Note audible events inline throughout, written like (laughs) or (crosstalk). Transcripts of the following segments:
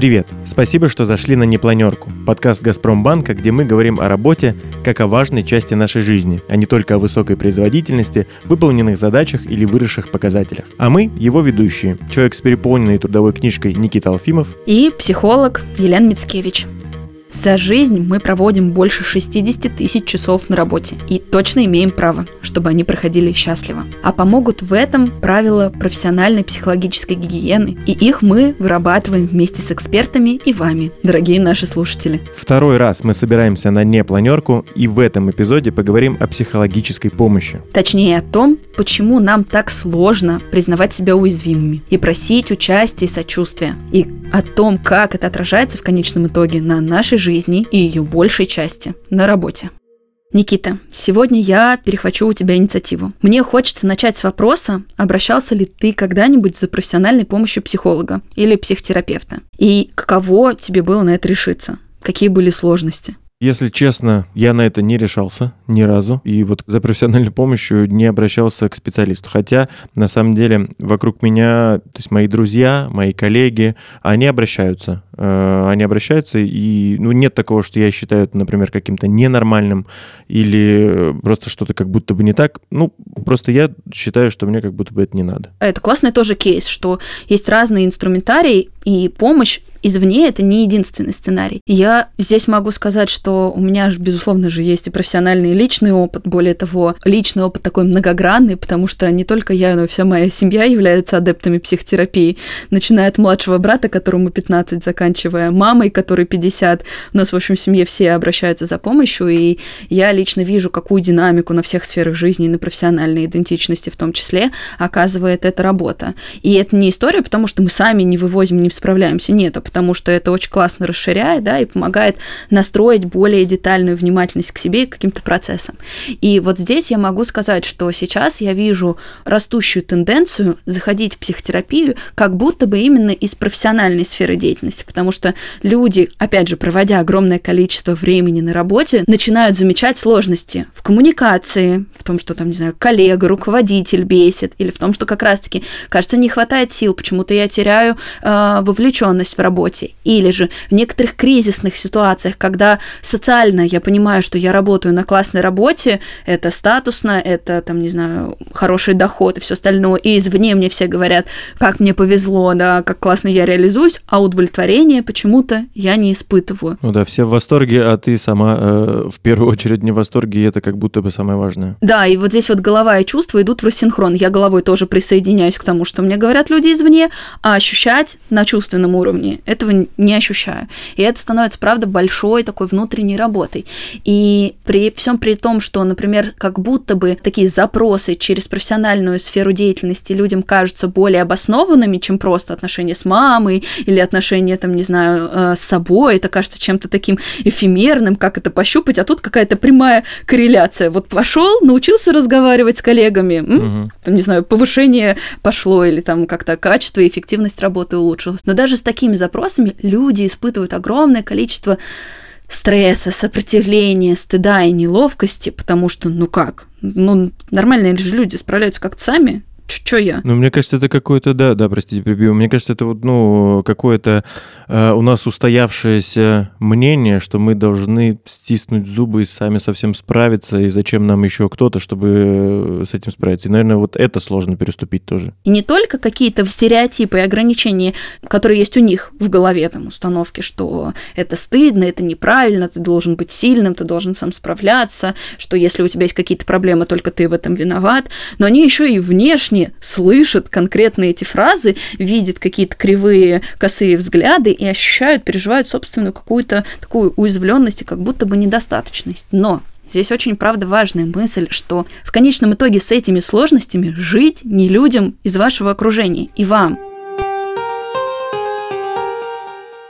Привет! Спасибо, что зашли на Непланерку, подкаст «Газпромбанка», где мы говорим о работе как о важной части нашей жизни, а не только о высокой производительности, выполненных задачах или выросших показателях. А мы – его ведущие, человек с переполненной трудовой книжкой Никита Алфимов и психолог Елена Мицкевич. За жизнь мы проводим больше 60 тысяч часов на работе и точно имеем право, чтобы они проходили счастливо. А помогут в этом правила профессиональной психологической гигиены, и их мы вырабатываем вместе с экспертами и вами, дорогие наши слушатели. Второй раз мы собираемся на непланерку и в этом эпизоде поговорим о психологической помощи. Точнее о том, почему нам так сложно признавать себя уязвимыми и просить участия и сочувствия, и о том, как это отражается в конечном итоге на нашей жизни и ее большей части на работе. Никита, сегодня я перехвачу у тебя инициативу. Мне хочется начать с вопроса, обращался ли ты когда-нибудь за профессиональной помощью психолога или психотерапевта? И каково тебе было на это решиться? Какие были сложности? Если честно, я на это не решался ни разу. И вот за профессиональной помощью не обращался к специалисту. Хотя, на самом деле, вокруг меня, то есть мои друзья, мои коллеги, они обращаются. Э, они обращаются, и ну, нет такого, что я считаю это, например, каким-то ненормальным или просто что-то как будто бы не так. Ну, просто я считаю, что мне как будто бы это не надо. Это классный тоже кейс, что есть разные инструментарии, и помощь извне это не единственный сценарий. Я здесь могу сказать, что у меня, безусловно же, есть и профессиональный и личный опыт. Более того, личный опыт такой многогранный, потому что не только я, но и вся моя семья являются адептами психотерапии. Начиная от младшего брата, которому 15, заканчивая мамой, которой 50. У нас, в общем, в семье все обращаются за помощью, и я лично вижу, какую динамику на всех сферах жизни и на профессиональной идентичности в том числе оказывает эта работа. И это не история, потому что мы сами не вывозим, не справляемся. Нет, а потому что это очень классно расширяет, да, и помогает настроить более детальную внимательность к себе и к каким-то процессам. И вот здесь я могу сказать, что сейчас я вижу растущую тенденцию заходить в психотерапию как будто бы именно из профессиональной сферы деятельности, потому что люди, опять же, проводя огромное количество времени на работе, начинают замечать сложности в коммуникации, в том, что там, не знаю, коллега, руководитель бесит, или в том, что как раз-таки, кажется, не хватает сил, почему-то я теряю э, вовлеченность в работе. Или же в некоторых кризисных ситуациях, когда социально я понимаю, что я работаю на классной работе, это статусно, это, там, не знаю, хороший доход и все остальное, и извне мне все говорят, как мне повезло, да, как классно я реализуюсь, а удовлетворение почему-то я не испытываю. Ну да, все в восторге, а ты сама э, в первую очередь не в восторге, и это как будто бы самое важное. Да, и вот здесь вот голова и чувства идут в рассинхрон. Я головой тоже присоединяюсь к тому, что мне говорят люди извне, а ощущать на чувственном уровне, этого не ощущаю. И это становится, правда, большой такой внутренней работой. И при всем при том, что, например, как будто бы такие запросы через профессиональную сферу деятельности людям кажутся более обоснованными, чем просто отношения с мамой или отношения, там, не знаю, э, с собой. Это кажется чем-то таким эфемерным, как это пощупать, а тут какая-то прямая корреляция. Вот пошел, научился разговаривать с коллегами, м? Угу. там, не знаю, повышение пошло или там как-то качество и эффективность работы улучшилось. Но даже с такими запросами люди испытывают огромное количество стресса, сопротивления, стыда и неловкости, потому что, ну как, ну нормальные же люди справляются как-то сами, что я? Ну, мне кажется, это какое-то, да, да, простите, прибью. Мне кажется, это вот, ну, какое-то э, у нас устоявшееся мнение, что мы должны стиснуть зубы и сами совсем справиться, и зачем нам еще кто-то, чтобы э, с этим справиться. И, наверное, вот это сложно переступить тоже. И не только какие-то стереотипы и ограничения, которые есть у них в голове, там, установки, что это стыдно, это неправильно, ты должен быть сильным, ты должен сам справляться, что если у тебя есть какие-то проблемы, только ты в этом виноват, но они еще и внешне они слышат конкретно эти фразы, видят какие-то кривые, косые взгляды и ощущают, переживают собственную какую-то такую уязвленность и как будто бы недостаточность. Но Здесь очень, правда, важная мысль, что в конечном итоге с этими сложностями жить не людям из вашего окружения и вам.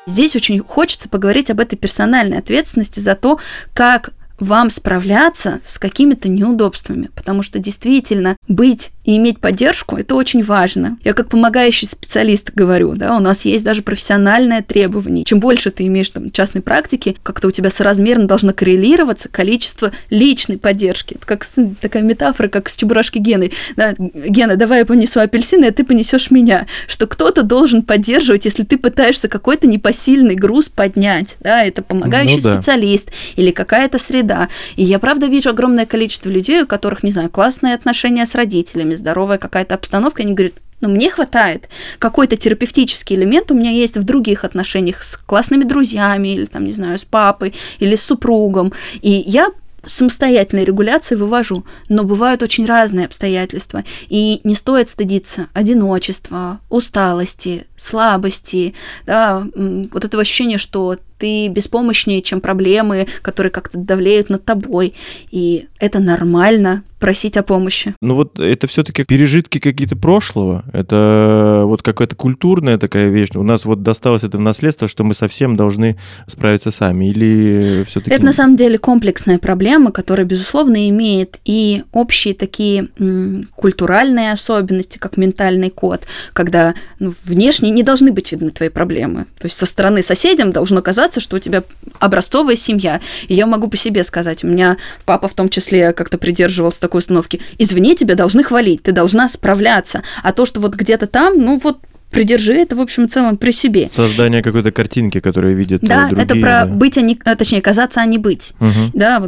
Здесь очень хочется поговорить об этой персональной ответственности за то, как вам справляться с какими-то неудобствами, потому что действительно быть И иметь поддержку – это очень важно. Я как помогающий специалист говорю, да, у нас есть даже профессиональное требование. Чем больше ты имеешь там частной практики, как-то у тебя соразмерно должно коррелироваться количество личной поддержки. Это как такая метафора, как с чебурашки Гены. Да, Гена, давай я понесу апельсины, а ты понесешь меня. Что кто-то должен поддерживать, если ты пытаешься какой-то непосильный груз поднять. Да, это помогающий ну, да. специалист или какая-то среда. И я правда вижу огромное количество людей, у которых, не знаю, классные отношения с родителями, родителями, здоровая какая-то обстановка, они говорят, но «Ну, мне хватает. Какой-то терапевтический элемент у меня есть в других отношениях с классными друзьями, или там, не знаю, с папой, или с супругом. И я самостоятельной регуляции вывожу, но бывают очень разные обстоятельства, и не стоит стыдиться одиночества, усталости, слабости, да, вот этого ощущения, что ты беспомощнее, чем проблемы, которые как-то давлеют над тобой. И это нормально просить о помощи. Ну вот это все-таки пережитки какие-то прошлого. Это вот какая-то культурная такая вещь. У нас вот досталось это в наследство, что мы совсем должны справиться сами. Или все-таки... Это на самом деле комплексная проблема, которая, безусловно, имеет и общие такие м, культуральные особенности, как ментальный код, когда ну, внешне не должны быть видны твои проблемы. То есть со стороны соседям должно казаться, ситуация, что у тебя образцовая семья. И я могу по себе сказать, у меня папа в том числе как-то придерживался такой установки. Извини, тебя должны хвалить, ты должна справляться. А то, что вот где-то там, ну вот придержи это, в общем и целом, при себе. Создание какой-то картинки, которую видят Да, другие. это про быть, а не, э, точнее, казаться, а не быть. Угу. Да,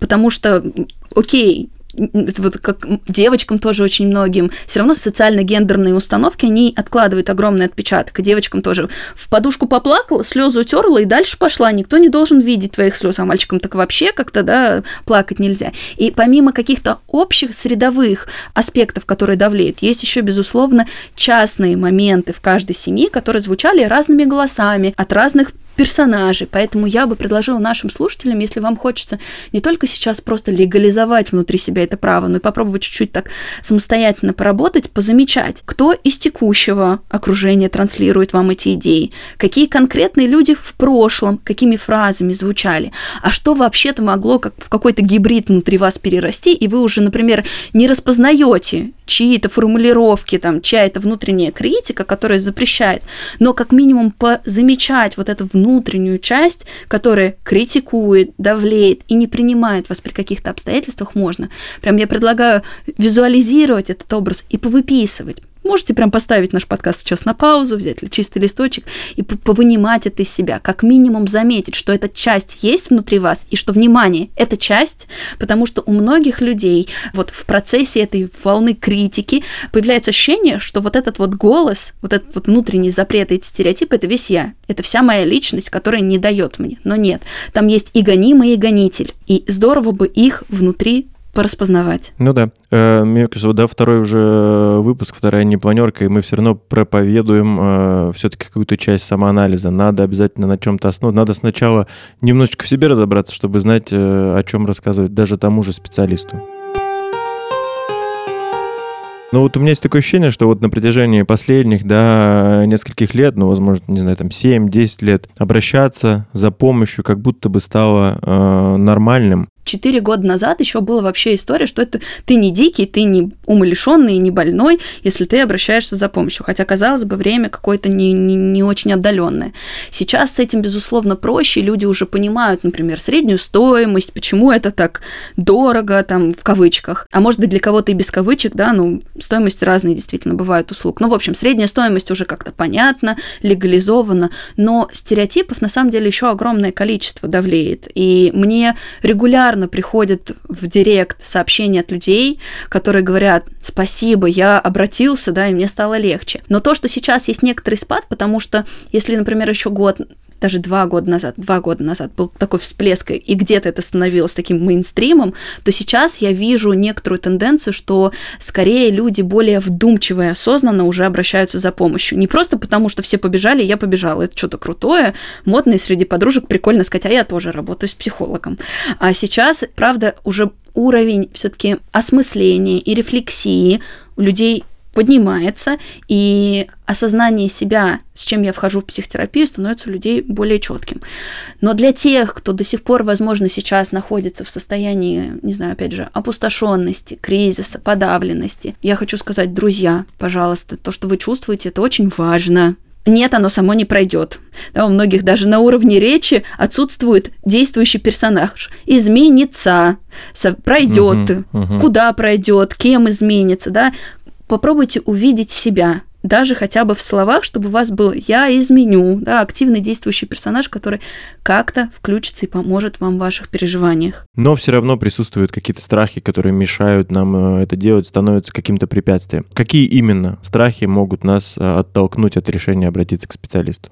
потому что, окей, это вот как девочкам тоже очень многим, все равно социально-гендерные установки, они откладывают огромный отпечаток. И девочкам тоже в подушку поплакала, слезы утерла и дальше пошла. Никто не должен видеть твоих слез, а мальчикам так вообще как-то, да, плакать нельзя. И помимо каких-то общих средовых аспектов, которые давлеют, есть еще, безусловно, частные моменты в каждой семье, которые звучали разными голосами от разных персонажей. Поэтому я бы предложила нашим слушателям, если вам хочется не только сейчас просто легализовать внутри себя это право, но и попробовать чуть-чуть так самостоятельно поработать, позамечать, кто из текущего окружения транслирует вам эти идеи, какие конкретные люди в прошлом, какими фразами звучали, а что вообще-то могло как в какой-то гибрид внутри вас перерасти, и вы уже, например, не распознаете чьи-то формулировки, там, чья-то внутренняя критика, которая запрещает, но как минимум позамечать вот эту внутреннюю часть, которая критикует, давлеет и не принимает вас при каких-то обстоятельствах, можно. Прям я предлагаю визуализировать этот образ и повыписывать. Можете прям поставить наш подкаст сейчас на паузу, взять чистый листочек и повынимать это из себя. Как минимум заметить, что эта часть есть внутри вас, и что, внимание, это часть, потому что у многих людей вот в процессе этой волны критики появляется ощущение, что вот этот вот голос, вот этот вот внутренний запрет, эти стереотипы, это весь я. Это вся моя личность, которая не дает мне. Но нет, там есть и гонимый, и гонитель. И здорово бы их внутри пораспознавать. Ну да. Э, мне кажется, да, второй уже выпуск, вторая не планерка, и мы все равно проповедуем э, все-таки какую-то часть самоанализа. Надо обязательно на чем-то основать. Надо сначала немножечко в себе разобраться, чтобы знать, э, о чем рассказывать даже тому же специалисту. Ну вот у меня есть такое ощущение, что вот на протяжении последних, да, нескольких лет, ну, возможно, не знаю, там 7-10 лет, обращаться за помощью как будто бы стало э, нормальным. Четыре года назад еще была вообще история, что это ты не дикий, ты не умалишенный, не больной, если ты обращаешься за помощью. Хотя, казалось бы, время какое-то не, не, не очень отдаленное. Сейчас с этим, безусловно, проще. Люди уже понимают, например, среднюю стоимость, почему это так дорого, там, в кавычках. А может быть, для кого-то и без кавычек, да, ну, стоимости разные действительно бывают услуг. Ну, в общем, средняя стоимость уже как-то понятна, легализована, но стереотипов на самом деле еще огромное количество давлеет. И мне регулярно регулярно приходят в директ сообщения от людей, которые говорят, спасибо, я обратился, да, и мне стало легче. Но то, что сейчас есть некоторый спад, потому что если, например, еще год даже два года назад, два года назад был такой всплеск, и где-то это становилось таким мейнстримом, то сейчас я вижу некоторую тенденцию, что скорее люди более вдумчиво и осознанно уже обращаются за помощью. Не просто потому, что все побежали, я побежала. Это что-то крутое, модное среди подружек, прикольно сказать, а я тоже работаю с психологом. А сейчас, правда, уже уровень все-таки осмысления и рефлексии у людей поднимается, и осознание себя, с чем я вхожу в психотерапию, становится у людей более четким. Но для тех, кто до сих пор, возможно, сейчас находится в состоянии, не знаю, опять же, опустошенности, кризиса, подавленности, я хочу сказать, друзья, пожалуйста, то, что вы чувствуете, это очень важно. Нет, оно само не пройдет. Да, у многих даже на уровне речи отсутствует действующий персонаж. Изменится, пройдет, угу, угу. куда пройдет, кем изменится, да, попробуйте увидеть себя, даже хотя бы в словах, чтобы у вас был «я изменю», да, активный действующий персонаж, который как-то включится и поможет вам в ваших переживаниях. Но все равно присутствуют какие-то страхи, которые мешают нам э, это делать, становятся каким-то препятствием. Какие именно страхи могут нас э, оттолкнуть от решения обратиться к специалисту?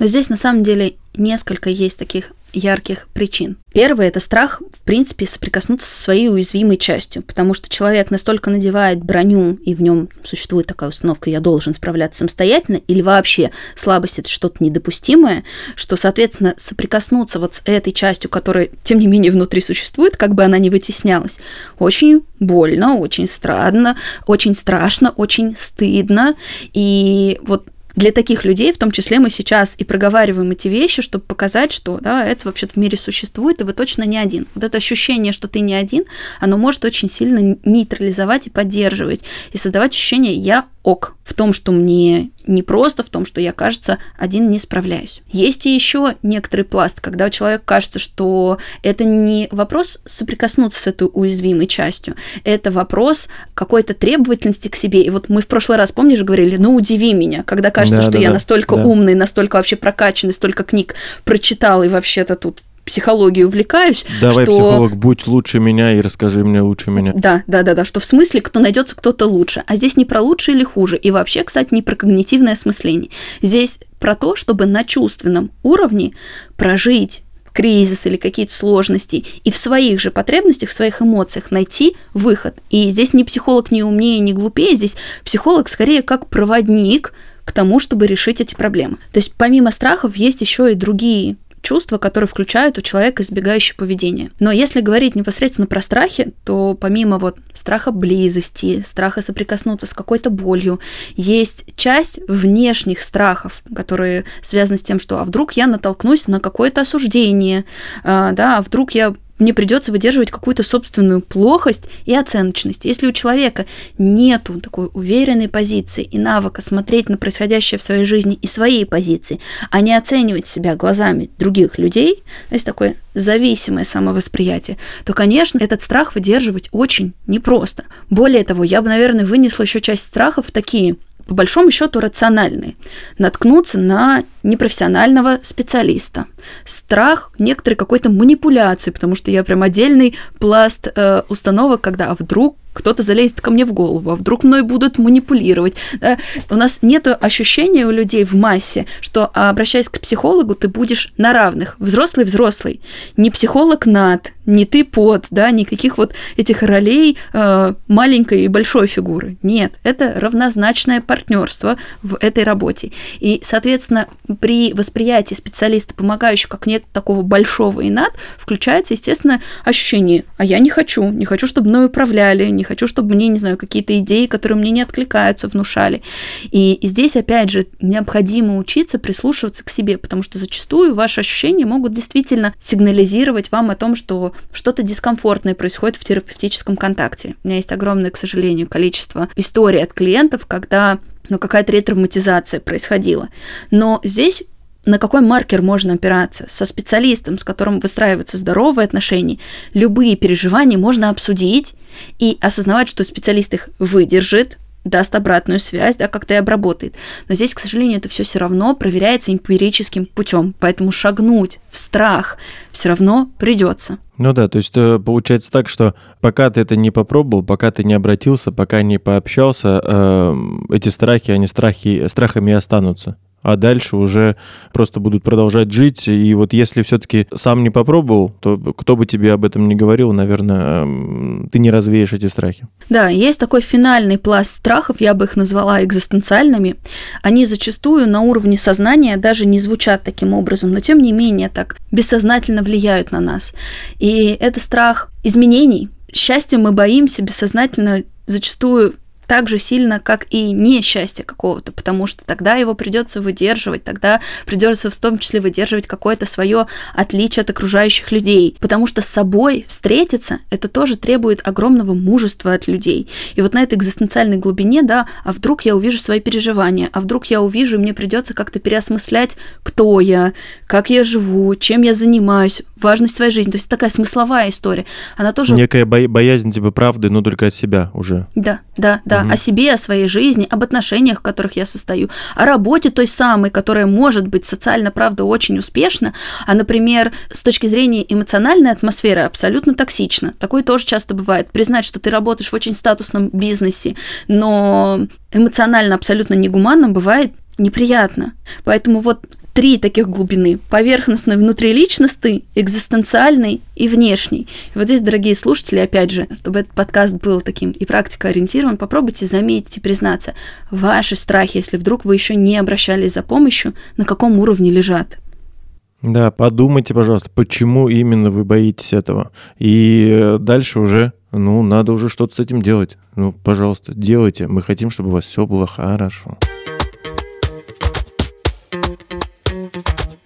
Но здесь на самом деле несколько есть таких ярких причин. Первое – это страх, в принципе, соприкоснуться со своей уязвимой частью, потому что человек настолько надевает броню, и в нем существует такая установка «я должен справляться самостоятельно», или вообще слабость – это что-то недопустимое, что, соответственно, соприкоснуться вот с этой частью, которая, тем не менее, внутри существует, как бы она ни вытеснялась, очень больно, очень странно, очень страшно, очень стыдно, и вот для таких людей, в том числе, мы сейчас и проговариваем эти вещи, чтобы показать, что да, это вообще-то в мире существует, и вы точно не один. Вот это ощущение, что ты не один, оно может очень сильно нейтрализовать и поддерживать, и создавать ощущение «я ок в том, что мне не просто, в том, что я, кажется, один не справляюсь. Есть и еще некоторый пласт, когда у человека кажется, что это не вопрос соприкоснуться с этой уязвимой частью, это вопрос какой-то требовательности к себе. И вот мы в прошлый раз, помнишь, говорили, ну удиви меня, когда кажется, да, что да, я да, настолько да. умный, настолько вообще прокачанный, столько книг прочитал и вообще-то тут психологией увлекаюсь. Давай, что... психолог, будь лучше меня и расскажи мне лучше меня. Да, да, да, да, что в смысле, кто найдется кто-то лучше. А здесь не про лучше или хуже. И вообще, кстати, не про когнитивное осмысление. Здесь про то, чтобы на чувственном уровне прожить кризис или какие-то сложности, и в своих же потребностях, в своих эмоциях найти выход. И здесь не психолог не умнее, не глупее, здесь психолог скорее как проводник к тому, чтобы решить эти проблемы. То есть помимо страхов есть еще и другие чувства, которые включают у человека избегающее поведение. Но если говорить непосредственно про страхи, то помимо вот страха близости, страха соприкоснуться с какой-то болью, есть часть внешних страхов, которые связаны с тем, что а вдруг я натолкнусь на какое-то осуждение, а, да, а вдруг я мне придется выдерживать какую-то собственную плохость и оценочность. Если у человека нету такой уверенной позиции и навыка смотреть на происходящее в своей жизни и своей позиции, а не оценивать себя глазами других людей, то есть такое зависимое самовосприятие, то, конечно, этот страх выдерживать очень непросто. Более того, я бы, наверное, вынесла еще часть страхов такие – по большому счету рациональные. Наткнуться на непрофессионального специалиста. Страх некоторой какой-то манипуляции, потому что я прям отдельный пласт э, установок, когда а вдруг кто-то залезет ко мне в голову, а вдруг мной будут манипулировать. Да? У нас нет ощущения у людей в массе, что а, обращаясь к психологу, ты будешь на равных. Взрослый взрослый. Не психолог над, не ты под, да, никаких вот этих ролей э, маленькой и большой фигуры. Нет, это равнозначное партнерство в этой работе. И, соответственно, при восприятии специалиста, помогающего как нет такого большого и над, включается, естественно, ощущение, а я не хочу, не хочу, чтобы мной управляли, не хочу, чтобы мне, не знаю, какие-то идеи, которые мне не откликаются, внушали. И, здесь, опять же, необходимо учиться прислушиваться к себе, потому что зачастую ваши ощущения могут действительно сигнализировать вам о том, что что-то дискомфортное происходит в терапевтическом контакте. У меня есть огромное, к сожалению, количество историй от клиентов, когда ну, какая-то ретравматизация происходила. Но здесь на какой маркер можно опираться? Со специалистом, с которым выстраиваются здоровые отношения, любые переживания можно обсудить и осознавать, что специалист их выдержит, даст обратную связь, да, как-то и обработает. Но здесь, к сожалению, это все все равно проверяется эмпирическим путем, поэтому шагнуть в страх все равно придется. Ну да, то есть э, получается так, что пока ты это не попробовал, пока ты не обратился, пока не пообщался, э, эти страхи, они страхи, страхами и останутся а дальше уже просто будут продолжать жить. И вот если все-таки сам не попробовал, то кто бы тебе об этом не говорил, наверное, эм, ты не развеешь эти страхи. Да, есть такой финальный пласт страхов, я бы их назвала экзистенциальными. Они зачастую на уровне сознания даже не звучат таким образом, но тем не менее так бессознательно влияют на нас. И это страх изменений. Счастья мы боимся бессознательно зачастую так же сильно, как и несчастье какого-то, потому что тогда его придется выдерживать, тогда придется в том числе выдерживать какое-то свое отличие от окружающих людей, потому что с собой встретиться это тоже требует огромного мужества от людей. И вот на этой экзистенциальной глубине, да, а вдруг я увижу свои переживания, а вдруг я увижу, и мне придется как-то переосмыслять, кто я, как я живу, чем я занимаюсь, важность своей жизни. То есть такая смысловая история. Она тоже... Некая бо- боязнь типа правды, но только от себя уже. Да, да, да. Угу. О себе, о своей жизни, об отношениях, в которых я состою, о работе той самой, которая может быть социально, правда, очень успешна, а, например, с точки зрения эмоциональной атмосферы абсолютно токсично. Такое тоже часто бывает. Признать, что ты работаешь в очень статусном бизнесе, но эмоционально абсолютно негуманным бывает неприятно. Поэтому вот три таких глубины. Поверхностный, внутриличностный, экзистенциальный и внешний. И вот здесь, дорогие слушатели, опять же, чтобы этот подкаст был таким и практика ориентирован, попробуйте заметить и признаться, ваши страхи, если вдруг вы еще не обращались за помощью, на каком уровне лежат. Да, подумайте, пожалуйста, почему именно вы боитесь этого. И э, дальше уже, ну, надо уже что-то с этим делать. Ну, пожалуйста, делайте. Мы хотим, чтобы у вас все было хорошо.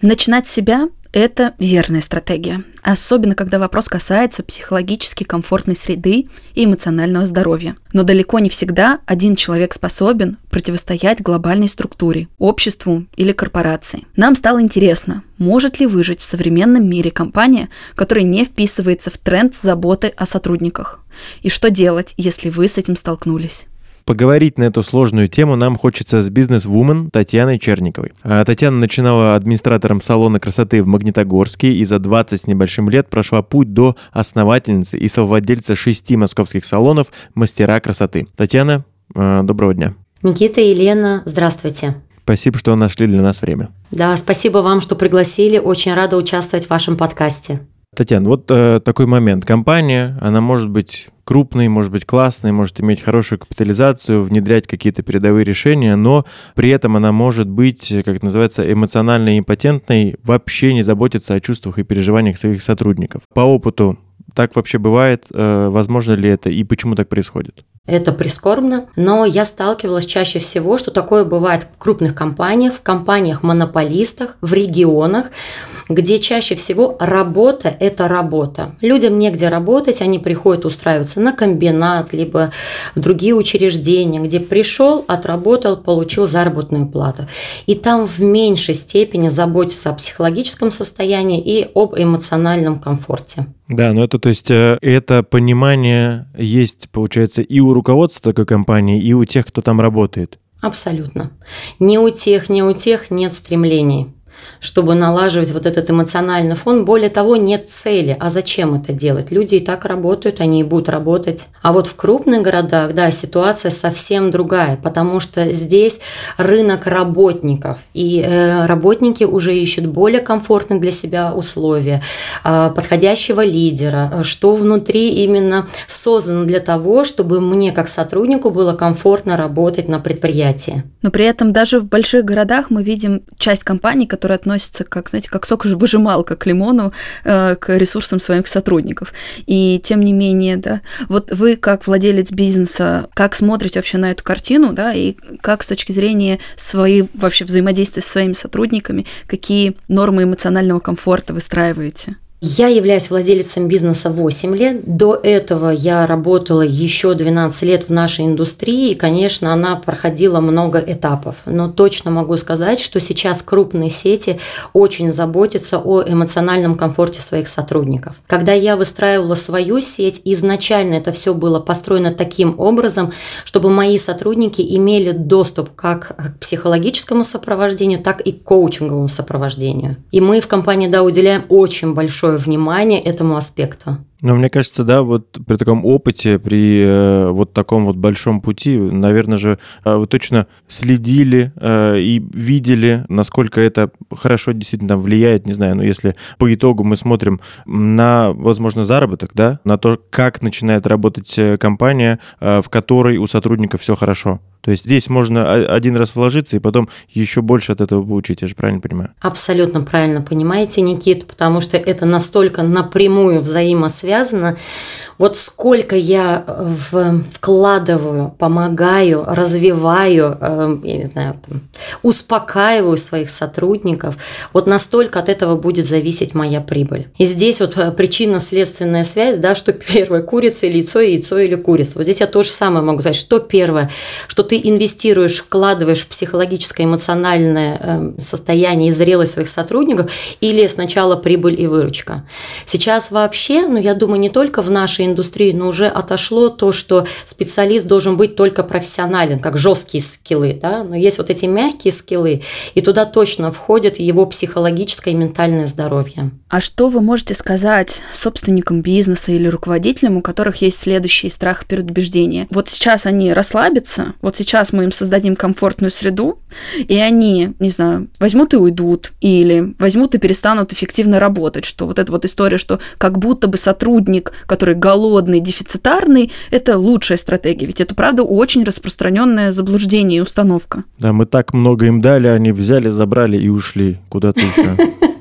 Начинать себя – это верная стратегия, особенно когда вопрос касается психологически комфортной среды и эмоционального здоровья. Но далеко не всегда один человек способен противостоять глобальной структуре, обществу или корпорации. Нам стало интересно, может ли выжить в современном мире компания, которая не вписывается в тренд заботы о сотрудниках. И что делать, если вы с этим столкнулись? Поговорить на эту сложную тему нам хочется с бизнес-вумен Татьяной Черниковой. А, Татьяна начинала администратором салона красоты в Магнитогорске и за 20 с небольшим лет прошла путь до основательницы и совладельца шести московских салонов «Мастера красоты». Татьяна, а, доброго дня. Никита и Елена, здравствуйте. Спасибо, что нашли для нас время. Да, спасибо вам, что пригласили. Очень рада участвовать в вашем подкасте. Татьяна, вот э, такой момент. Компания, она может быть крупной, может быть классной, может иметь хорошую капитализацию, внедрять какие-то передовые решения, но при этом она может быть, как это называется, эмоционально импотентной, вообще не заботиться о чувствах и переживаниях своих сотрудников. По опыту так вообще бывает? Э, возможно ли это и почему так происходит? Это прискорбно, но я сталкивалась чаще всего, что такое бывает в крупных компаниях, в компаниях-монополистах, в регионах, где чаще всего работа – это работа. Людям негде работать, они приходят устраиваться на комбинат, либо в другие учреждения, где пришел, отработал, получил заработную плату. И там в меньшей степени заботятся о психологическом состоянии и об эмоциональном комфорте. Да, но это, то есть, э, это понимание есть, получается, и у руководства такой компании, и у тех, кто там работает. Абсолютно. Ни у тех, ни у тех нет стремлений чтобы налаживать вот этот эмоциональный фон. Более того, нет цели. А зачем это делать? Люди и так работают, они и будут работать. А вот в крупных городах, да, ситуация совсем другая, потому что здесь рынок работников, и э, работники уже ищут более комфортные для себя условия, э, подходящего лидера, что внутри именно создано для того, чтобы мне как сотруднику было комфортно работать на предприятии. Но при этом даже в больших городах мы видим часть компаний, которые относится как, знаете, как сокожвыжималка к лимону, э, к ресурсам своих сотрудников. И тем не менее, да, вот вы как владелец бизнеса, как смотрите вообще на эту картину, да, и как с точки зрения своей вообще взаимодействия с своими сотрудниками, какие нормы эмоционального комфорта выстраиваете? Я являюсь владелицем бизнеса 8 лет. До этого я работала еще 12 лет в нашей индустрии, и, конечно, она проходила много этапов. Но точно могу сказать, что сейчас крупные сети очень заботятся о эмоциональном комфорте своих сотрудников. Когда я выстраивала свою сеть, изначально это все было построено таким образом, чтобы мои сотрудники имели доступ как к психологическому сопровождению, так и к коучинговому сопровождению. И мы в компании да уделяем очень большое большое внимание этому аспекту. Но мне кажется, да, вот при таком опыте, при э, вот таком вот большом пути, наверное же, э, вы точно следили э, и видели, насколько это хорошо действительно влияет, не знаю, но если по итогу мы смотрим на, возможно, заработок, да, на то, как начинает работать компания, в которой у сотрудников все хорошо. То есть здесь можно один раз вложиться и потом еще больше от этого получить, я же правильно понимаю? Абсолютно правильно понимаете, Никит, потому что это настолько напрямую взаимосвязано. Вот сколько я в, вкладываю, помогаю, развиваю, э, я не знаю, там, успокаиваю своих сотрудников, вот настолько от этого будет зависеть моя прибыль. И здесь вот э, причинно-следственная связь, да, что (laughs) первое, курица или яйцо, яйцо или курица. Вот здесь я то же самое могу сказать, что первое, что ты инвестируешь, вкладываешь в психологическое, эмоциональное э, состояние и зрелость своих сотрудников, или сначала прибыль и выручка. Сейчас вообще, ну, я думаю, не только в нашей индустрии, но уже отошло то, что специалист должен быть только профессионален, как жесткие скиллы, да, но есть вот эти мягкие скиллы, и туда точно входит его психологическое и ментальное здоровье. А что вы можете сказать собственникам бизнеса или руководителям, у которых есть следующий страх перед убеждением? Вот сейчас они расслабятся, вот сейчас мы им создадим комфортную среду, и они, не знаю, возьмут и уйдут, или возьмут и перестанут эффективно работать, что вот эта вот история, что как будто бы сотрудник, который голодный, дефицитарный, это лучшая стратегия. Ведь это, правда, очень распространенное заблуждение и установка. Да, мы так много им дали, они взяли, забрали и ушли куда-то еще. (laughs)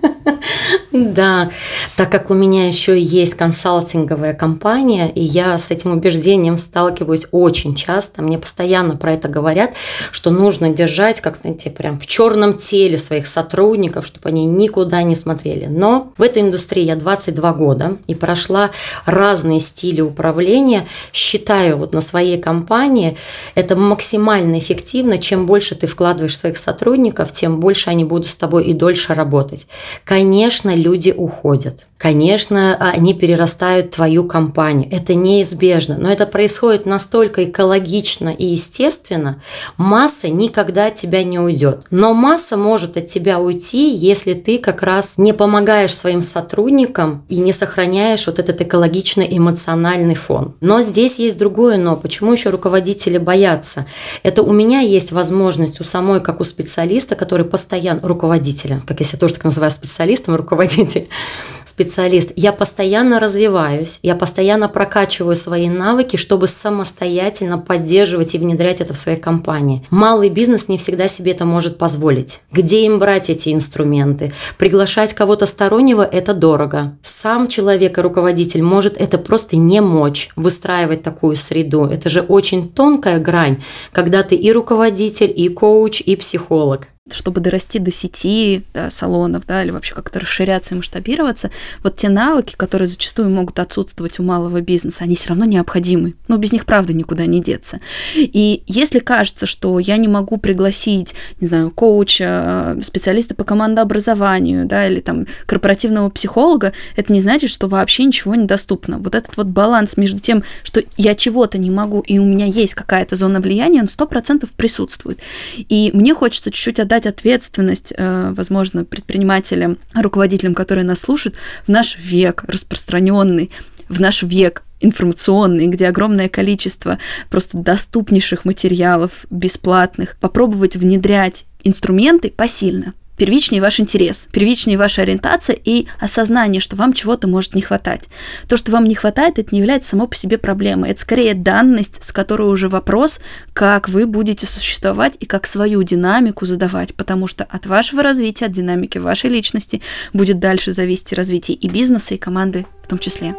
Да, так как у меня еще есть консалтинговая компания, и я с этим убеждением сталкиваюсь очень часто, мне постоянно про это говорят, что нужно держать, как знаете, прям в черном теле своих сотрудников, чтобы они никуда не смотрели. Но в этой индустрии я 22 года и прошла разные стили управления. Считаю вот на своей компании это максимально эффективно. Чем больше ты вкладываешь своих сотрудников, тем больше они будут с тобой и дольше работать. Конечно, люди уходят. Конечно, они перерастают твою компанию. Это неизбежно. Но это происходит настолько экологично и естественно. Масса никогда от тебя не уйдет. Но масса может от тебя уйти, если ты как раз не помогаешь своим сотрудникам и не сохраняешь вот этот экологично-эмоциональный фон. Но здесь есть другое но. Почему еще руководители боятся? Это у меня есть возможность у самой, как у специалиста, который постоянно руководителя, как я себя тоже так называю специалистом, руководитель, специалист, я постоянно развиваюсь, я постоянно прокачиваю свои навыки, чтобы самостоятельно поддерживать и внедрять это в своей компании. Малый бизнес не всегда себе это может позволить. Где им брать эти инструменты? Приглашать кого-то стороннего – это дорого. Сам человек и руководитель может это просто не мочь выстраивать такую среду. Это же очень тонкая грань, когда ты и руководитель, и коуч, и психолог чтобы дорасти до сети да, салонов, да, или вообще как-то расширяться и масштабироваться, вот те навыки, которые зачастую могут отсутствовать у малого бизнеса, они все равно необходимы. Но без них, правда, никуда не деться. И если кажется, что я не могу пригласить, не знаю, коуча, специалиста по командообразованию, да, или там корпоративного психолога, это не значит, что вообще ничего недоступно. Вот этот вот баланс между тем, что я чего-то не могу, и у меня есть какая-то зона влияния, он сто процентов присутствует. И мне хочется чуть-чуть отдать дать ответственность, э, возможно, предпринимателям, руководителям, которые нас слушают, в наш век распространенный, в наш век информационный, где огромное количество просто доступнейших материалов, бесплатных, попробовать внедрять инструменты посильно – первичнее ваш интерес, первичнее ваша ориентация и осознание, что вам чего-то может не хватать. То, что вам не хватает, это не является само по себе проблемой. Это скорее данность, с которой уже вопрос, как вы будете существовать и как свою динамику задавать, потому что от вашего развития, от динамики вашей личности будет дальше зависеть развитие и бизнеса, и команды в том числе.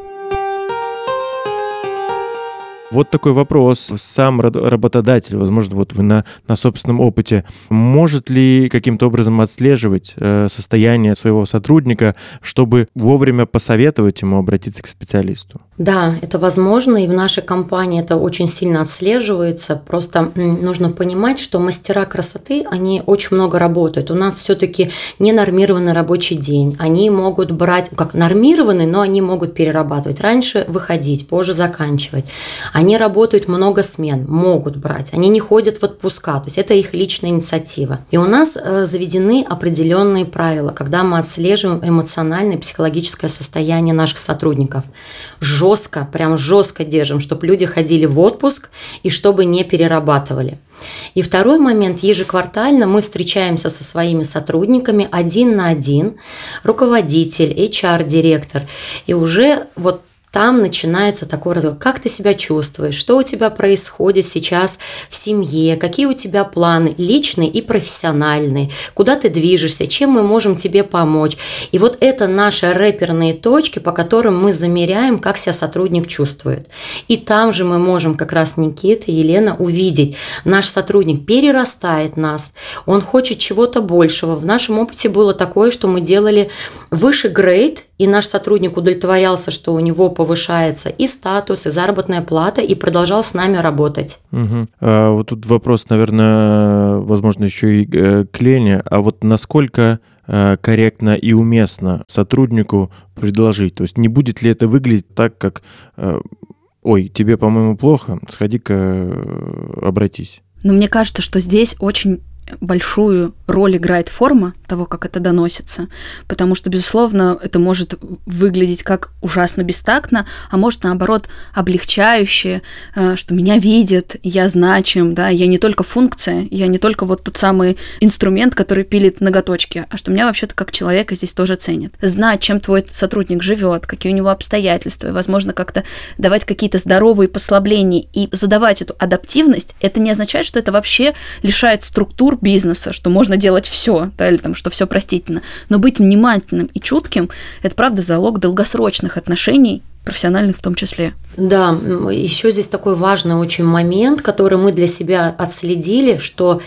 Вот такой вопрос. Сам работодатель, возможно, вот вы на, на собственном опыте, может ли каким-то образом отслеживать э, состояние своего сотрудника, чтобы вовремя посоветовать ему обратиться к специалисту? Да, это возможно, и в нашей компании это очень сильно отслеживается. Просто нужно понимать, что мастера красоты, они очень много работают. У нас все-таки не нормированный рабочий день. Они могут брать, как нормированный, но они могут перерабатывать. Раньше выходить, позже заканчивать. Они работают много смен, могут брать. Они не ходят в отпуска, то есть это их личная инициатива. И у нас э, заведены определенные правила, когда мы отслеживаем эмоциональное и психологическое состояние наших сотрудников жестко, прям жестко держим, чтобы люди ходили в отпуск и чтобы не перерабатывали. И второй момент, ежеквартально мы встречаемся со своими сотрудниками один на один, руководитель, HR-директор, и уже вот там начинается такой разговор. Как ты себя чувствуешь? Что у тебя происходит сейчас в семье? Какие у тебя планы личные и профессиональные? Куда ты движешься? Чем мы можем тебе помочь? И вот это наши рэперные точки, по которым мы замеряем, как себя сотрудник чувствует. И там же мы можем как раз Никита и Елена увидеть, наш сотрудник перерастает нас, он хочет чего-то большего. В нашем опыте было такое, что мы делали выше грейд, и наш сотрудник удовлетворялся, что у него повышается и статус, и заработная плата, и продолжал с нами работать. Угу. А, вот тут вопрос, наверное, возможно, еще и э, к Лене. А вот насколько э, корректно и уместно сотруднику предложить? То есть не будет ли это выглядеть так, как э, «Ой, тебе, по-моему, плохо, сходи-ка обратись». Но мне кажется, что здесь очень большую роль играет форма того, как это доносится, потому что, безусловно, это может выглядеть как ужасно бестактно, а может, наоборот, облегчающе, э, что меня видят, я значим, да, я не только функция, я не только вот тот самый инструмент, который пилит ноготочки, а что меня вообще-то как человека здесь тоже ценят. Знать, чем твой сотрудник живет, какие у него обстоятельства, и, возможно, как-то давать какие-то здоровые послабления и задавать эту адаптивность, это не означает, что это вообще лишает структур бизнеса, что можно делать все, да, или там, что все простительно. Но быть внимательным и чутким – это, правда, залог долгосрочных отношений, профессиональных в том числе. Да, еще здесь такой важный очень момент, который мы для себя отследили, что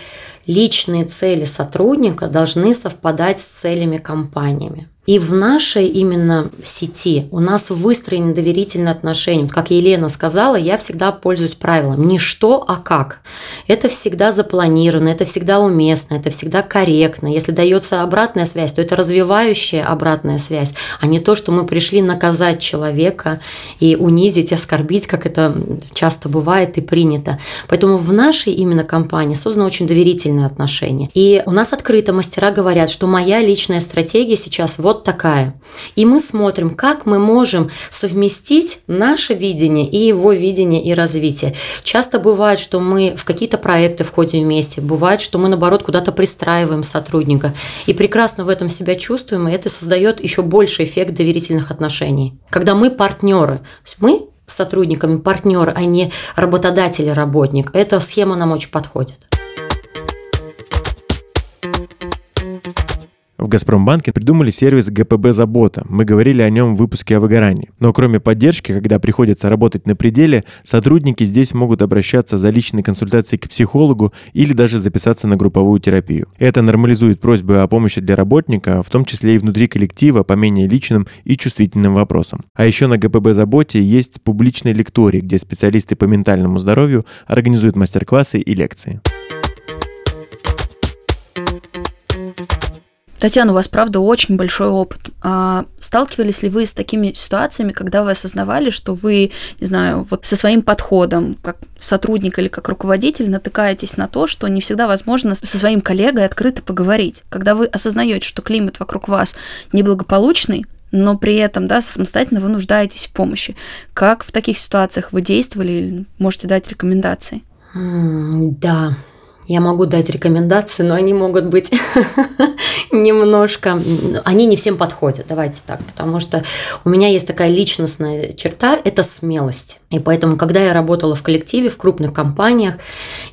личные цели сотрудника должны совпадать с целями компаниями. И в нашей именно сети у нас выстроены доверительные отношения. Как Елена сказала, я всегда пользуюсь правилом не что, а как. Это всегда запланировано, это всегда уместно, это всегда корректно. Если дается обратная связь, то это развивающая обратная связь, а не то, что мы пришли наказать человека и унизить, оскорбить, как это часто бывает и принято. Поэтому в нашей именно компании созданы очень доверительные отношения. И у нас открыто мастера говорят, что моя личная стратегия сейчас вот вот такая. И мы смотрим, как мы можем совместить наше видение и его видение и развитие. Часто бывает, что мы в какие-то проекты входим вместе, бывает, что мы, наоборот, куда-то пристраиваем сотрудника. И прекрасно в этом себя чувствуем, и это создает еще больше эффект доверительных отношений. Когда мы партнеры, мы с сотрудниками партнеры, а не работодатель-работник, эта схема нам очень подходит. В «Газпромбанке» придумали сервис ГПБ «Забота». Мы говорили о нем в выпуске о выгорании. Но кроме поддержки, когда приходится работать на пределе, сотрудники здесь могут обращаться за личной консультацией к психологу или даже записаться на групповую терапию. Это нормализует просьбы о помощи для работника, в том числе и внутри коллектива по менее личным и чувствительным вопросам. А еще на ГПБ «Заботе» есть публичные лектории, где специалисты по ментальному здоровью организуют мастер-классы и лекции. Татьяна, у вас, правда, очень большой опыт. А сталкивались ли вы с такими ситуациями, когда вы осознавали, что вы, не знаю, вот со своим подходом, как сотрудник или как руководитель, натыкаетесь на то, что не всегда возможно со своим коллегой открыто поговорить? Когда вы осознаете, что климат вокруг вас неблагополучный, но при этом, да, самостоятельно вы нуждаетесь в помощи. Как в таких ситуациях вы действовали или можете дать рекомендации? Да, я могу дать рекомендации, но они могут быть (laughs) немножко... Они не всем подходят, давайте так. Потому что у меня есть такая личностная черта – это смелость. И поэтому, когда я работала в коллективе, в крупных компаниях,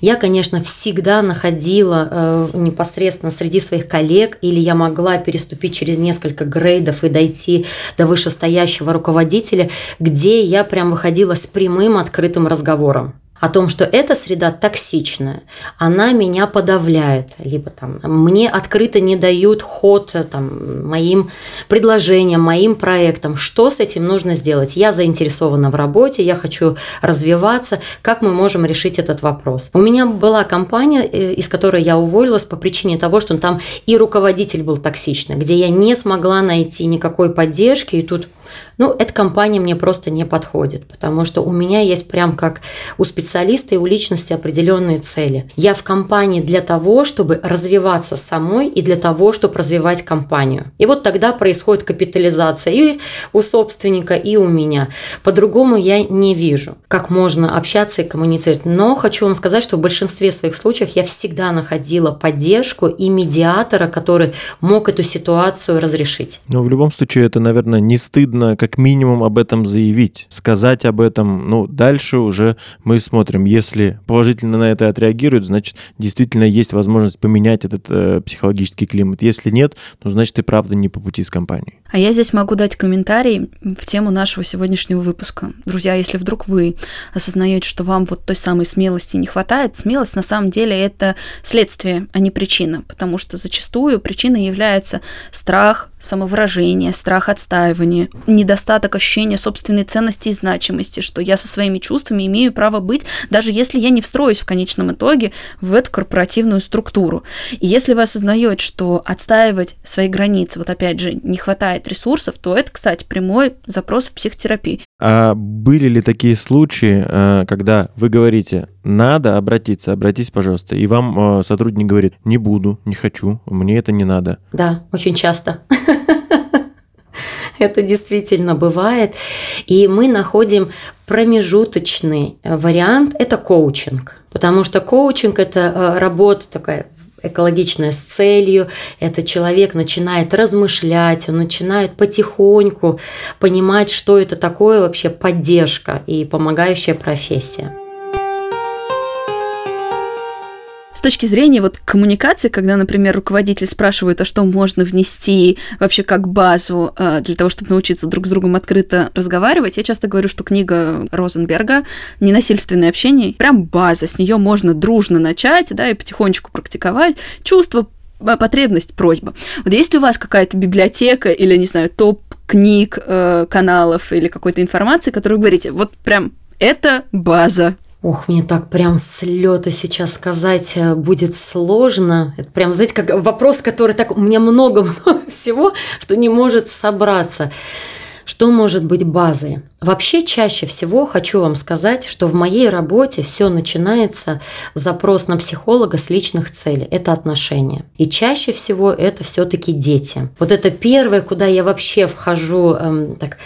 я, конечно, всегда находила э, непосредственно среди своих коллег, или я могла переступить через несколько грейдов и дойти до вышестоящего руководителя, где я прям выходила с прямым открытым разговором о том, что эта среда токсичная, она меня подавляет, либо там мне открыто не дают ход там, моим предложениям, моим проектам. Что с этим нужно сделать? Я заинтересована в работе, я хочу развиваться. Как мы можем решить этот вопрос? У меня была компания, э, из которой я уволилась по причине того, что там и руководитель был токсичный, где я не смогла найти никакой поддержки, и тут ну, эта компания мне просто не подходит, потому что у меня есть прям как у специалиста и у личности определенные цели. Я в компании для того, чтобы развиваться самой и для того, чтобы развивать компанию. И вот тогда происходит капитализация и у собственника, и у меня. По-другому я не вижу, как можно общаться и коммуницировать. Но хочу вам сказать, что в большинстве своих случаев я всегда находила поддержку и медиатора, который мог эту ситуацию разрешить. Но в любом случае это, наверное, не стыдно нужно как минимум об этом заявить, сказать об этом. Ну, дальше уже мы смотрим. Если положительно на это отреагируют, значит, действительно есть возможность поменять этот э, психологический климат. Если нет, ну, значит, и правда не по пути с компанией. А я здесь могу дать комментарий в тему нашего сегодняшнего выпуска. Друзья, если вдруг вы осознаете, что вам вот той самой смелости не хватает, смелость на самом деле это следствие, а не причина, потому что зачастую причиной является страх, самовыражение, страх отстаивания, недостаток ощущения собственной ценности и значимости, что я со своими чувствами имею право быть, даже если я не встроюсь в конечном итоге в эту корпоративную структуру. И если вы осознаете, что отстаивать свои границы, вот опять же, не хватает ресурсов, то это, кстати, прямой запрос в психотерапию. А были ли такие случаи, э, когда вы говорите, надо обратиться, обратись, пожалуйста, и вам э, сотрудник говорит, не буду, не хочу, мне это не надо? Да, очень часто. (laughs) Это действительно бывает. И мы находим промежуточный вариант – это коучинг. Потому что коучинг – это э, работа такая экологичная с целью, это человек начинает размышлять, он начинает потихоньку понимать, что это такое вообще поддержка и помогающая профессия. Точки зрения вот коммуникации, когда, например, руководитель спрашивает, а что можно внести вообще как базу э, для того, чтобы научиться друг с другом открыто разговаривать, я часто говорю, что книга Розенберга «Ненасильственное общение» прям база, с нее можно дружно начать, да, и потихонечку практиковать чувство, э, потребность, просьба. Вот есть ли у вас какая-то библиотека или, не знаю, топ книг, э, каналов или какой-то информации, которую вы говорите, вот прям это база, Ох, мне так прям с сейчас сказать э, будет сложно. Это прям, знаете, как вопрос, который так у меня много-много (laughs) всего, что не может собраться. Что может быть базой? Вообще чаще всего хочу вам сказать, что в моей работе все начинается запрос на психолога с личных целей. Это отношения. И чаще всего это все-таки дети. Вот это первое, куда я вообще вхожу эм, так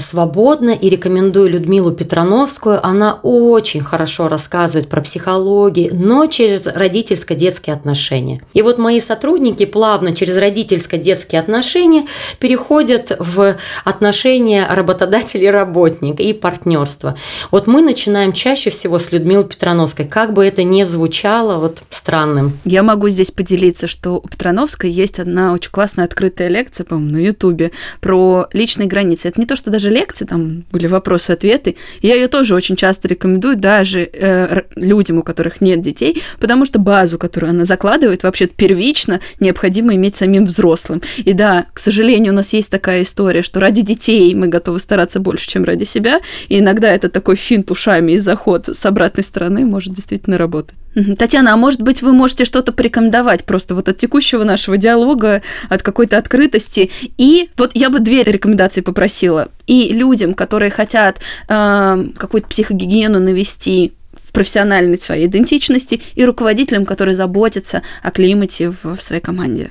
свободно и рекомендую Людмилу Петрановскую. Она очень хорошо рассказывает про психологию, но через родительско-детские отношения. И вот мои сотрудники плавно через родительско-детские отношения переходят в отношения работодатель и работник и партнерство. Вот мы начинаем чаще всего с Людмилой Петрановской, как бы это ни звучало вот странным. Я могу здесь поделиться, что у Петрановской есть одна очень классная открытая лекция, по-моему, на Ютубе про личные границы. Это не то, что даже лекции, там были вопросы-ответы. Я ее тоже очень часто рекомендую даже э, людям, у которых нет детей, потому что базу, которую она закладывает, вообще первично необходимо иметь самим взрослым. И да, к сожалению, у нас есть такая история, что ради детей мы готовы стараться больше, чем ради себя, и иногда это такой финт ушами и заход с обратной стороны может действительно работать. Татьяна, а может быть, вы можете что-то порекомендовать просто вот от текущего нашего диалога, от какой-то открытости. И вот я бы две рекомендации попросила. И людям, которые хотят э, какую-то психогигиену навести в профессиональной своей идентичности, и руководителям, которые заботятся о климате в, в своей команде.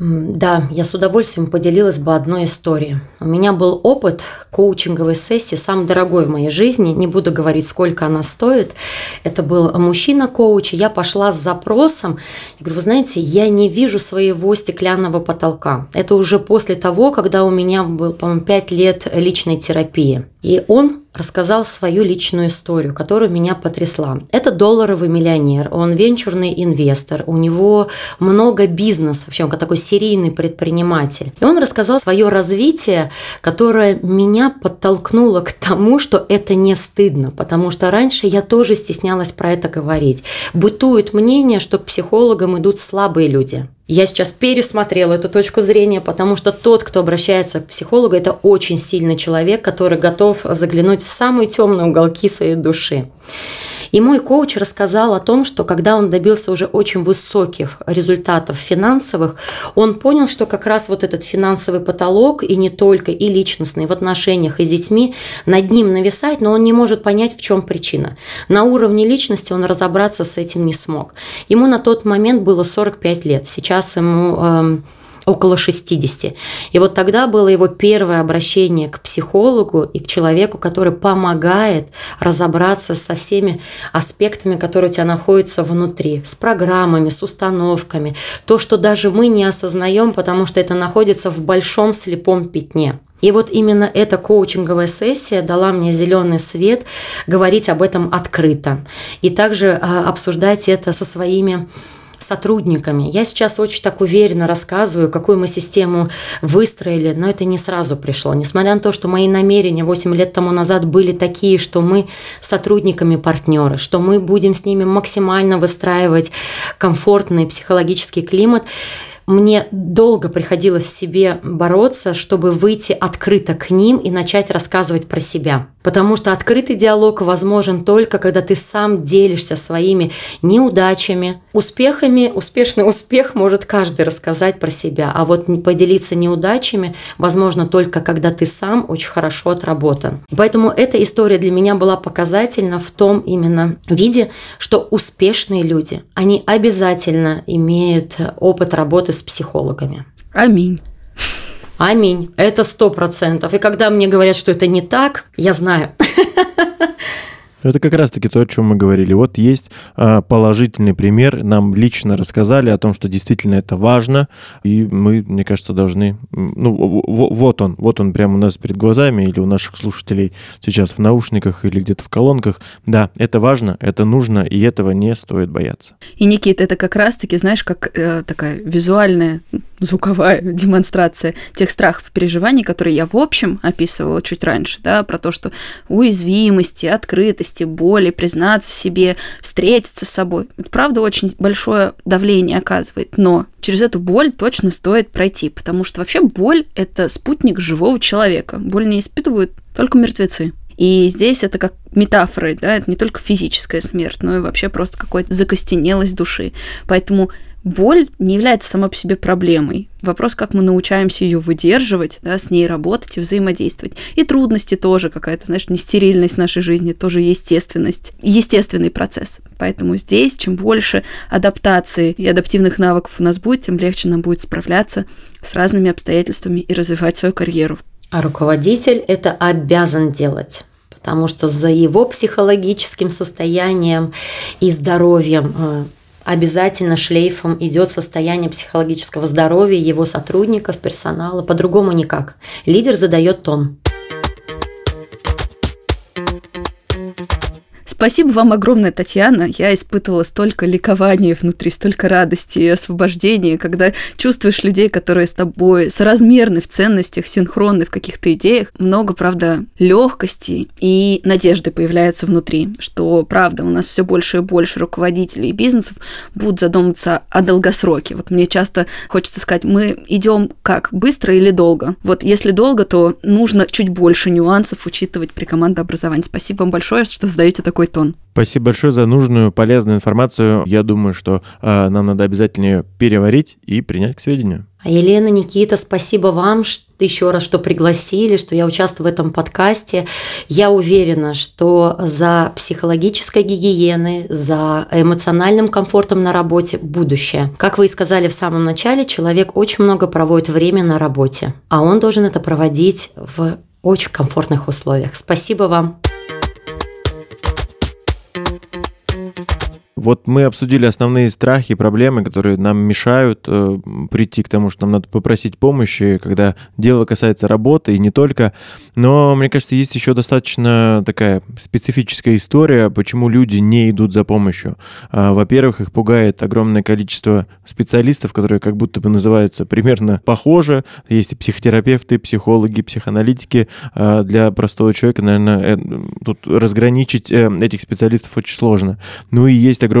Да, я с удовольствием поделилась бы одной историей. У меня был опыт коучинговой сессии, самый дорогой в моей жизни, не буду говорить, сколько она стоит. Это был мужчина-коуч, и я пошла с запросом. Я говорю, вы знаете, я не вижу своего стеклянного потолка. Это уже после того, когда у меня был, по-моему, 5 лет личной терапии. И он рассказал свою личную историю, которая меня потрясла. Это долларовый миллионер, он венчурный инвестор, у него много бизнеса, вообще он такой серийный предприниматель. И он рассказал свое развитие, которое меня подтолкнуло к тому, что это не стыдно, потому что раньше я тоже стеснялась про это говорить. Бытует мнение, что к психологам идут слабые люди. Я сейчас пересмотрела эту точку зрения, потому что тот, кто обращается к психологу, это очень сильный человек, который готов заглянуть в самые темные уголки своей души. И мой коуч рассказал о том, что когда он добился уже очень высоких результатов финансовых, он понял, что как раз вот этот финансовый потолок, и не только, и личностный, в отношениях и с детьми, над ним нависает, но он не может понять, в чем причина. На уровне личности он разобраться с этим не смог. Ему на тот момент было 45 лет, сейчас ему эм, около 60. И вот тогда было его первое обращение к психологу и к человеку, который помогает разобраться со всеми аспектами, которые у тебя находятся внутри, с программами, с установками, то, что даже мы не осознаем, потому что это находится в большом слепом пятне. И вот именно эта коучинговая сессия дала мне зеленый свет говорить об этом открыто. И также а, обсуждать это со своими сотрудниками. Я сейчас очень так уверенно рассказываю, какую мы систему выстроили, но это не сразу пришло. Несмотря на то, что мои намерения 8 лет тому назад были такие, что мы сотрудниками партнеры, что мы будем с ними максимально выстраивать комфортный психологический климат, мне долго приходилось в себе бороться, чтобы выйти открыто к ним и начать рассказывать про себя. Потому что открытый диалог возможен только, когда ты сам делишься своими неудачами, успехами. Успешный успех может каждый рассказать про себя, а вот поделиться неудачами возможно только, когда ты сам очень хорошо отработан. Поэтому эта история для меня была показательна в том именно виде, что успешные люди, они обязательно имеют опыт работы с психологами. Аминь. Аминь. Это сто процентов. И когда мне говорят, что это не так, я знаю. (laughs) Это как раз-таки то, о чем мы говорили. Вот есть а, положительный пример. Нам лично рассказали о том, что действительно это важно, и мы, мне кажется, должны... Ну, вот он, вот он прямо у нас перед глазами или у наших слушателей сейчас в наушниках или где-то в колонках. Да, это важно, это нужно, и этого не стоит бояться. И, Никита, это как раз-таки, знаешь, как э, такая визуальная, звуковая (laughs) демонстрация тех страхов и переживаний, которые я, в общем, описывала чуть раньше, да, про то, что уязвимости, открытости, боли, признаться себе, встретиться с собой. Это правда очень большое давление оказывает, но через эту боль точно стоит пройти, потому что вообще боль – это спутник живого человека. Боль не испытывают только мертвецы. И здесь это как метафоры, да, это не только физическая смерть, но и вообще просто какая-то закостенелость души. Поэтому боль не является сама по себе проблемой. Вопрос, как мы научаемся ее выдерживать, да, с ней работать и взаимодействовать. И трудности тоже какая-то, знаешь, нестерильность нашей жизни, тоже естественность, естественный процесс. Поэтому здесь, чем больше адаптации и адаптивных навыков у нас будет, тем легче нам будет справляться с разными обстоятельствами и развивать свою карьеру. А руководитель это обязан делать потому что за его психологическим состоянием и здоровьем э, обязательно шлейфом идет состояние психологического здоровья его сотрудников, персонала. По-другому никак. Лидер задает тон. Спасибо вам огромное, Татьяна. Я испытывала столько ликования внутри, столько радости и освобождения, когда чувствуешь людей, которые с тобой соразмерны в ценностях, синхронны в каких-то идеях. Много, правда, легкости и надежды появляется внутри, что, правда, у нас все больше и больше руководителей бизнесов будут задумываться о долгосроке. Вот мне часто хочется сказать, мы идем как, быстро или долго? Вот если долго, то нужно чуть больше нюансов учитывать при командообразовании. Спасибо вам большое, что задаете такой тон. Спасибо большое за нужную, полезную информацию. Я думаю, что э, нам надо обязательно ее переварить и принять к сведению. А Елена, Никита, спасибо вам что, еще раз, что пригласили, что я участвую в этом подкасте. Я уверена, что за психологической гигиеной, за эмоциональным комфортом на работе будущее. Как вы и сказали в самом начале, человек очень много проводит время на работе, а он должен это проводить в очень комфортных условиях. Спасибо вам. Вот мы обсудили основные страхи и проблемы, которые нам мешают э, прийти к тому, что нам надо попросить помощи, когда дело касается работы и не только. Но, мне кажется, есть еще достаточно такая специфическая история, почему люди не идут за помощью. Э, во-первых, их пугает огромное количество специалистов, которые как будто бы называются примерно похоже. Есть и психотерапевты, психологи, психоаналитики. Э, для простого человека, наверное, э, тут разграничить э, этих специалистов очень сложно. Ну и есть огромное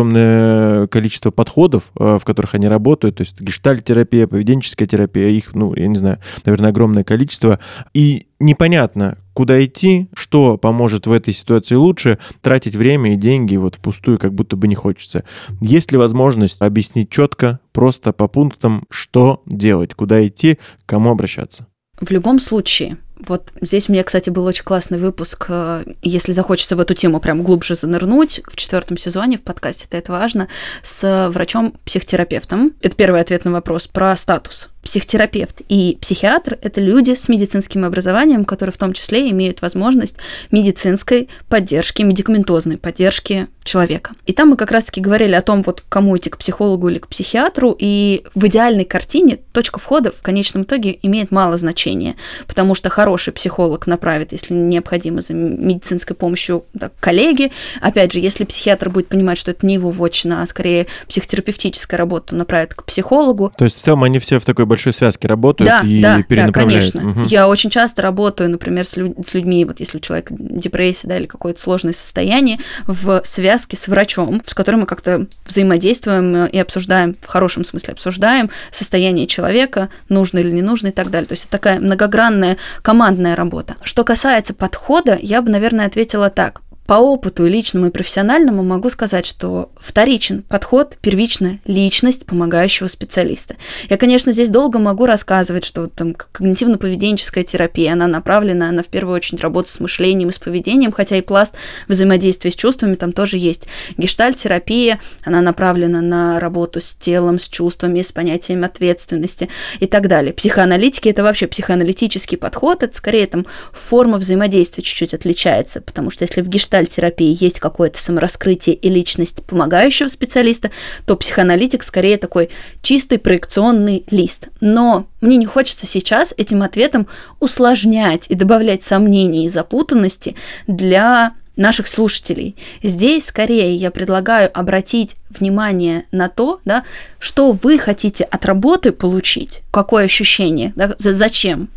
количество подходов, э, в которых они работают, то есть гештальт-терапия, поведенческая терапия, их, ну, я не знаю, наверное, огромное количество. И непонятно, куда идти, что поможет в этой ситуации лучше, тратить время и деньги вот впустую как будто бы не хочется. Есть ли возможность объяснить четко, просто по пунктам, что делать, куда идти, к кому обращаться? В любом случае, вот здесь у меня, кстати, был очень классный выпуск. Э, если захочется в эту тему прям глубже занырнуть, в четвертом сезоне в подкасте это, это важно, с врачом-психотерапевтом. Это первый ответ на вопрос про статус психотерапевт и психиатр – это люди с медицинским образованием, которые в том числе имеют возможность медицинской поддержки, медикаментозной поддержки человека. И там мы как раз-таки говорили о том, вот кому идти к психологу или к психиатру, и в идеальной картине точка входа в конечном итоге имеет мало значения, потому что хороший психолог направит, если необходимо, за медицинской помощью да, коллеги. Опять же, если психиатр будет понимать, что это не его вотчина, а скорее психотерапевтическая работа, направит к психологу. То есть в целом они все в такой большой связке работают да, и да, перенаправляют? Да, конечно. Угу. Я очень часто работаю, например, с, люд- с людьми, вот если у человека депрессия, да, или какое-то сложное состояние, в связке с врачом, с которым мы как-то взаимодействуем и обсуждаем, в хорошем смысле обсуждаем состояние человека, нужно или не нужно и так далее. То есть это такая многогранная командная работа. Что касается подхода, я бы, наверное, ответила так по опыту и личному, и профессиональному могу сказать, что вторичен подход, первичная личность помогающего специалиста. Я, конечно, здесь долго могу рассказывать, что вот, там когнитивно-поведенческая терапия, она направлена на, в первую очередь, работу с мышлением и с поведением, хотя и пласт взаимодействия с чувствами там тоже есть. Гештальт-терапия, она направлена на работу с телом, с чувствами, с понятием ответственности и так далее. Психоаналитики – это вообще психоаналитический подход, это скорее там форма взаимодействия чуть-чуть отличается, потому что если в гештальт гештальтерапии есть какое-то самораскрытие и личность помогающего специалиста, то психоаналитик скорее такой чистый проекционный лист. Но мне не хочется сейчас этим ответом усложнять и добавлять сомнений и запутанности для наших слушателей. Здесь скорее я предлагаю обратить внимание на то, да, что вы хотите от работы получить, какое ощущение, да, зачем.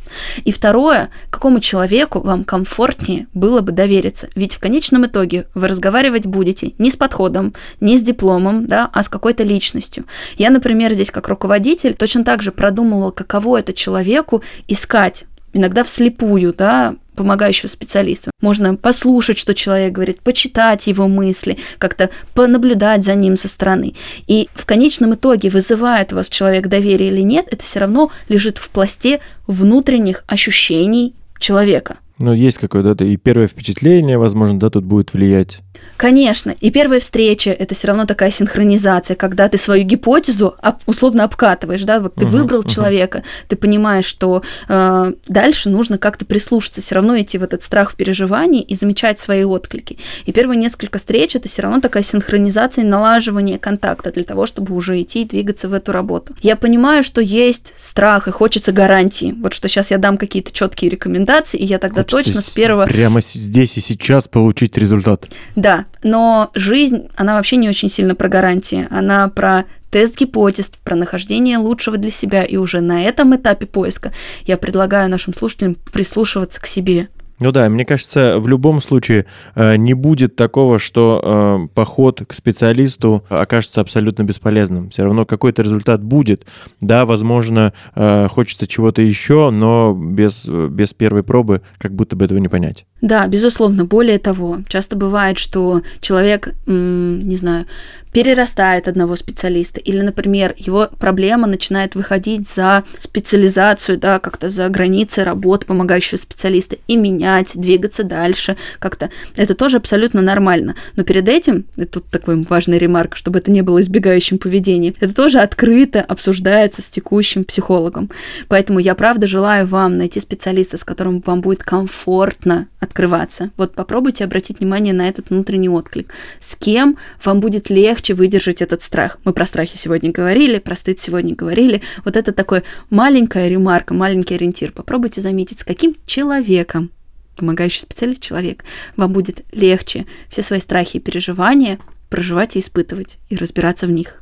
И второе, какому человеку вам комфортнее было бы довериться. Ведь в конечном итоге вы разговаривать будете не с подходом, не с дипломом, да, а с какой-то личностью. Я, например, здесь как руководитель точно так же продумывала, каково это человеку искать иногда вслепую, да, помогающего специалиста. Можно послушать, что человек говорит, почитать его мысли, как-то понаблюдать за ним со стороны. И в конечном итоге, вызывает у вас человек доверие или нет, это все равно лежит в пласте внутренних ощущений человека. Ну, есть какое-то и первое впечатление, возможно, да, тут будет влиять. Конечно. И первая встреча – это все равно такая синхронизация, когда ты свою гипотезу условно обкатываешь, да, вот ты uh-huh, выбрал uh-huh. человека, ты понимаешь, что э, дальше нужно как-то прислушаться, все равно идти в этот страх в переживании и замечать свои отклики. И первые несколько встреч – это все равно такая синхронизация и налаживание контакта для того, чтобы уже идти и двигаться в эту работу. Я понимаю, что есть страх и хочется гарантии. Вот что сейчас я дам какие-то четкие рекомендации, и я тогда точно с первого... Прямо здесь и сейчас получить результат. Да, но жизнь, она вообще не очень сильно про гарантии. Она про тест гипотез, про нахождение лучшего для себя. И уже на этом этапе поиска я предлагаю нашим слушателям прислушиваться к себе. Ну да, мне кажется, в любом случае э, не будет такого, что э, поход к специалисту окажется абсолютно бесполезным. Все равно какой-то результат будет. Да, возможно, э, хочется чего-то еще, но без, без первой пробы как будто бы этого не понять. Да, безусловно. Более того, часто бывает, что человек, не знаю, перерастает одного специалиста, или, например, его проблема начинает выходить за специализацию, да, как-то за границы работы помогающего специалиста и менять, двигаться дальше как-то. Это тоже абсолютно нормально. Но перед этим, это тут такой важный ремарк, чтобы это не было избегающим поведением, это тоже открыто обсуждается с текущим психологом. Поэтому я правда желаю вам найти специалиста, с которым вам будет комфортно открываться. Вот попробуйте обратить внимание на этот внутренний отклик. С кем вам будет легче выдержать этот страх? Мы про страхи сегодня говорили, про стыд сегодня говорили. Вот это такой маленькая ремарка, маленький ориентир. Попробуйте заметить, с каким человеком помогающий специалист человек, вам будет легче все свои страхи и переживания проживать и испытывать, и разбираться в них.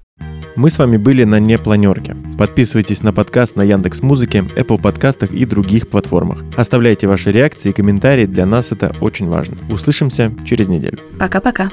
Мы с вами были на непланерке. Подписывайтесь на подкаст на Яндекс Музыке, Apple подкастах и других платформах. Оставляйте ваши реакции и комментарии, для нас это очень важно. Услышимся через неделю. Пока-пока.